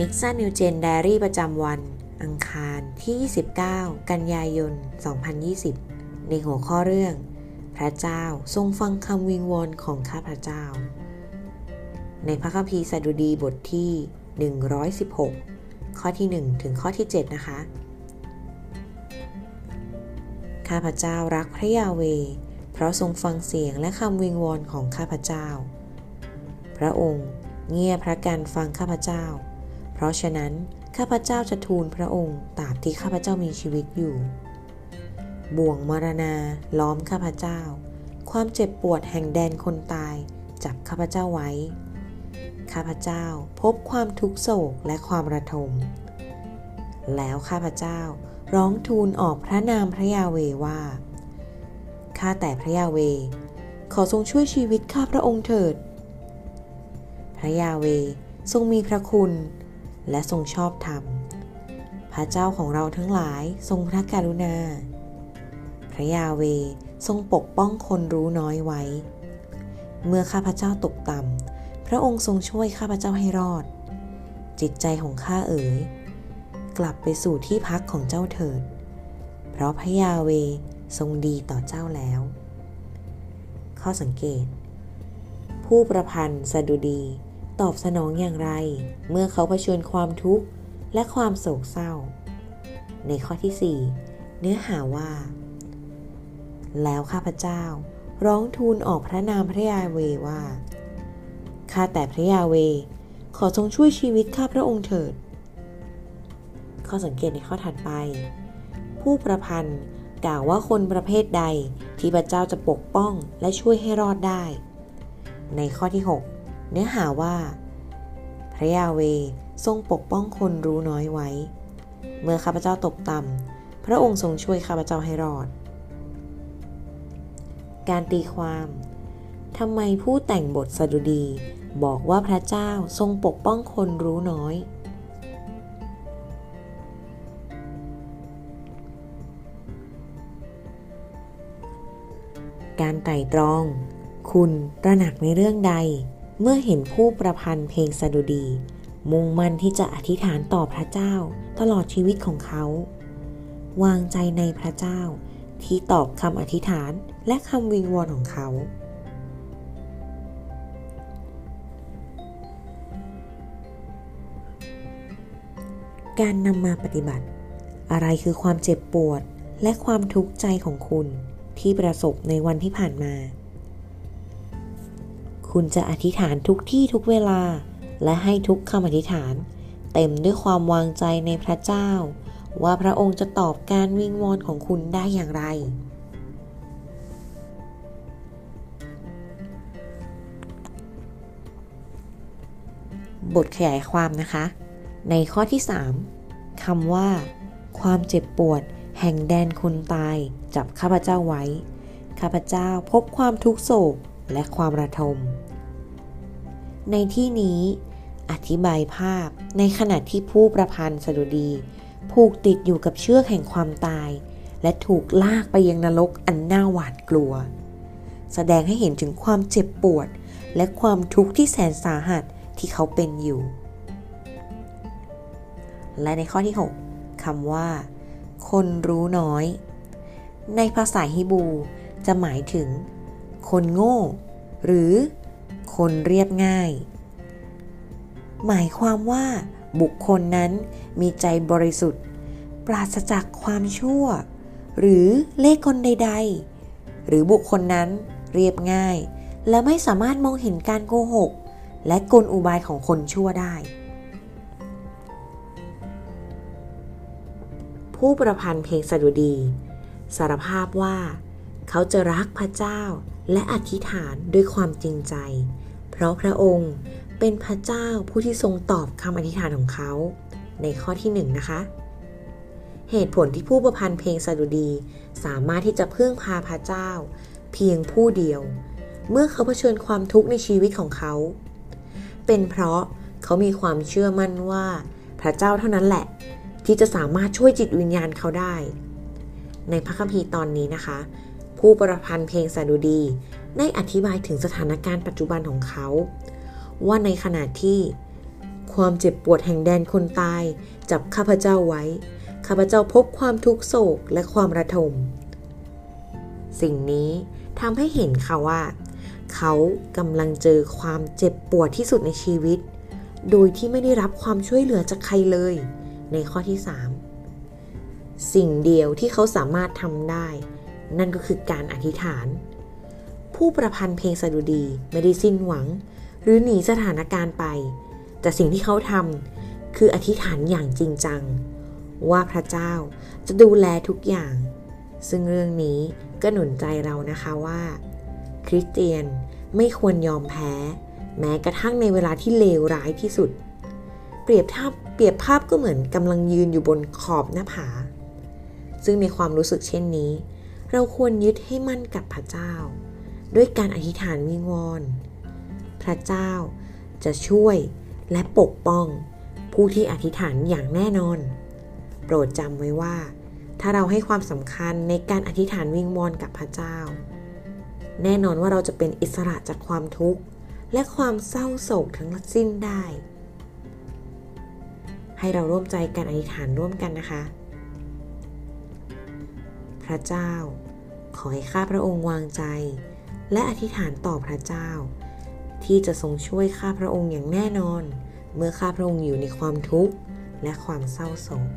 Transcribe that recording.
Nexa New Gen Diary ประจำวัน อังคารที่ 29 กันยายน 2020 ในหัวข้อเรื่อง พระเจ้าทรงฟังคำวิงวอนของข้าพระเจ้า ในพระคัมภีร์สดุดีบทที่ 116 ข้อที่ 1 ถึงข้อที่ 7 นะคะ ข้าพเจ้ารักพระยาเว เพราะทรงฟังเสียงและคำวิงวอนของข้าพเจ้า พระองค์เงียพระการฟังข้าพเจ้า เพราะฉะนั้นข้าพเจ้าจะทูลพระองค์ตราบที่ข้าพเจ้ามีชีวิตอยู่ บ่วงมรณาล้อมข้าพเจ้า ความเจ็บปวดแห่งแดนคนตาย จับข้าพเจ้าไว้ ข้าพเจ้าพบความทุกโศกและความระทม แล้วข้าพเจ้าร้องทูลออกพระนามพระยาเวว่า ข้าแต่พระยาเว ขอทรงช่วยชีวิตข้าพระองค์เถิด พระยาเวทรงมีพระคุณ และทรงชอบธรรม พระเจ้าของเราทั้งหลายทรงพระกรุณา พระยาเวทรงปกป้องคนรู้น้อยไว้ เมื่อข้าพเจ้าตกต่ำ พระองค์ทรงช่วยข้าพเจ้าให้รอด จิตใจของข้าเอ๋ย กลับไปสู่ที่พักของเจ้าเถิด เพราะพระยาเวทรงดีต่อเจ้าแล้ว ข้อสังเกต ผู้ประพันธ์สดุดี ตอบสนองอย่างไร เมื่อเขาเผชิญความทุกข์และความโศกเศร้า ในข้อที่ 4 เนื้อหาว่า แล้วข้าพเจ้าร้องทูลออกพระนามพระยาเวว่า ข้าแต่พระยาเว ขอทรงช่วยชีวิตข้าพระองค์เถิด ข้อสังเกตในข้อถัดไป ผู้ประพันธ์กล่าวว่าคนประเภทใดที่พระเจ้าจะปกป้องและช่วยให้รอดได้ ในข้อที่ 6 เนื้อหาว่า พระยาเวทรงปกป้องคนรู้น้อยไว้ เมื่อข้าพเจ้าตกต่ำพระองค์ทรงช่วยข้าพเจ้าให้รอด การตีความทำไมผู้แต่งบทสดุดีบอกว่าพระเจ้าทรงปกป้องคนรู้น้อย การไต่ตรอง คุณตระหนักในเรื่องใด เมื่อเห็นผู้ประพันธ์เพลงสดุดี มุ่งมั่นที่จะอธิษฐานต่อพระเจ้าตลอดชีวิตของเขา วางใจในพระเจ้าที่ตอบคำอธิษฐานและคำวิงวอนของเขา การนำมาปฏิบัติ อะไรคือความเจ็บปวดและความทุกข์ใจของคุณที่ประสบในวันที่ผ่านมา คุณจะอธิษฐานทุกที่ทุกเวลา และให้ทุกคำอธิษฐาน เต็มด้วยความวางใจในพระเจ้า ว่าพระองค์จะตอบการวิงวอนของคุณได้อย่างไร บทขยายความนะคะ ในข้อที่ 3คำว่า ความเจ็บปวด แห่งแดนคนตาย จับข้าพเจ้าไว้ ข้าพเจ้าพบความทุกโศกและความระทม ในที่นี้อธิบายภาพในขณะที่ผู้ประพันธ์สดุดี ผูกติดอยู่กับเชือกแห่งความตาย และถูกลากไปยังนรกอันน่าหวาดกลัว แสดงให้เห็นถึงความเจ็บปวด และความทุกข์ที่แสนสาหัสที่เขาเป็นอยู่ และในข้อที่ 6คำว่า คนรู้น้อย ในภาษาฮิบูจะหมายถึง คนโง่ หรือ คนเรียบง่าย หมายความว่าบุคคลนั้นมีใจบริสุทธิ์ ปราศจากความชั่ว หรือเล่ห์กลใด ๆ หรือบุคคลนั้นเรียบง่าย และไม่สามารถมองเห็นการโกหก และกลอุบายของคนชั่วได้ ผู้ประพันธ์เพลงสดุดี สารภาพว่า เขาจะรักพระเจ้าและอธิษฐานด้วยความจริงใจ เพราะพระองค์เป็นพระเจ้าผู้ที่ทรงตอบคำอธิษฐานของเขา ในข้อที่หนึ่งนะคะ เหตุผลที่ผู้ประพันธ์เพลงสดุดี สามารถที่จะพึ่งพาพระเจ้า เพียงผู้เดียว เมื่อเขาเผชิญความทุกข์ในชีวิตของเขา เป็นเพราะเขามีความเชื่อมั่นว่า พระเจ้าเท่านั้นแหละ ที่จะสามารถช่วยจิตวิญญาณเขาได้ ในพระคัมภีร์ตอนนี้นะคะ ผู้ประพันธ์เพลงสดุดี ได้อธิบายถึงสถานการณ์ปัจจุบันของเขา ว่าในขณะที่ ความเจ็บปวดแห่งแดนคนตาย จับข้าพเจ้าไว้ ข้าพเจ้าพบความทุกโศกและความระทม สิ่งนี้ทำให้เห็นค่ะว่า เขากำลังเจอความเจ็บปวดที่สุดในชีวิต โดยที่ไม่ได้รับความช่วยเหลือจากใครเลย ในข้อที่ 3 สิ่งเดียวที่เขาสามารถทำได้ นั่นก็คือการอธิษฐาน ผู้ประพันธ์เพลงสดุดีไม่ได้สิ้นหวัง หรือหนีสถานการณ์ไป แต่สิ่งที่เขาทำคืออธิษฐานอย่างจริงจัง ว่าพระเจ้าจะดูแลทุกอย่าง ซึ่งเรื่องนี้ก็หนุนใจเรานะคะว่า คริสเตียนไม่ควรยอมแพ้ แม้กระทั่งในเวลาที่เลวร้ายที่สุด เปรียบภาพเปรียบภาพก็เหมือนกำลังยืนอยู่บนขอบหน้าผา ซึ่งในความรู้สึกเช่นนี้ เราควรยึดให้มั่นกับพระเจ้า ด้วยการอธิษฐานวิงวอน พระเจ้าจะช่วยและปกป้องผู้ที่อธิษฐานอย่างแน่นอน โปรดจำไว้ว่า ถ้าเราให้ความสำคัญในการอธิษฐานวิงวอนกับพระเจ้า แน่นอนว่าเราจะเป็นอิสระจากความทุกข์ และความเศร้าโศกทั้งสิ้นได้ ให้เราร่วมใจกันอธิษฐานร่วมกันนะคะ พระเจ้าขอให้ข้าพระองค์วางใจ และอธิษฐานต่อพระเจ้า ที่จะทรงช่วยข้าพระองค์อย่างแน่นอน เมื่อข้าพระองค์อยู่ในความทุกข์และความเศร้าโศก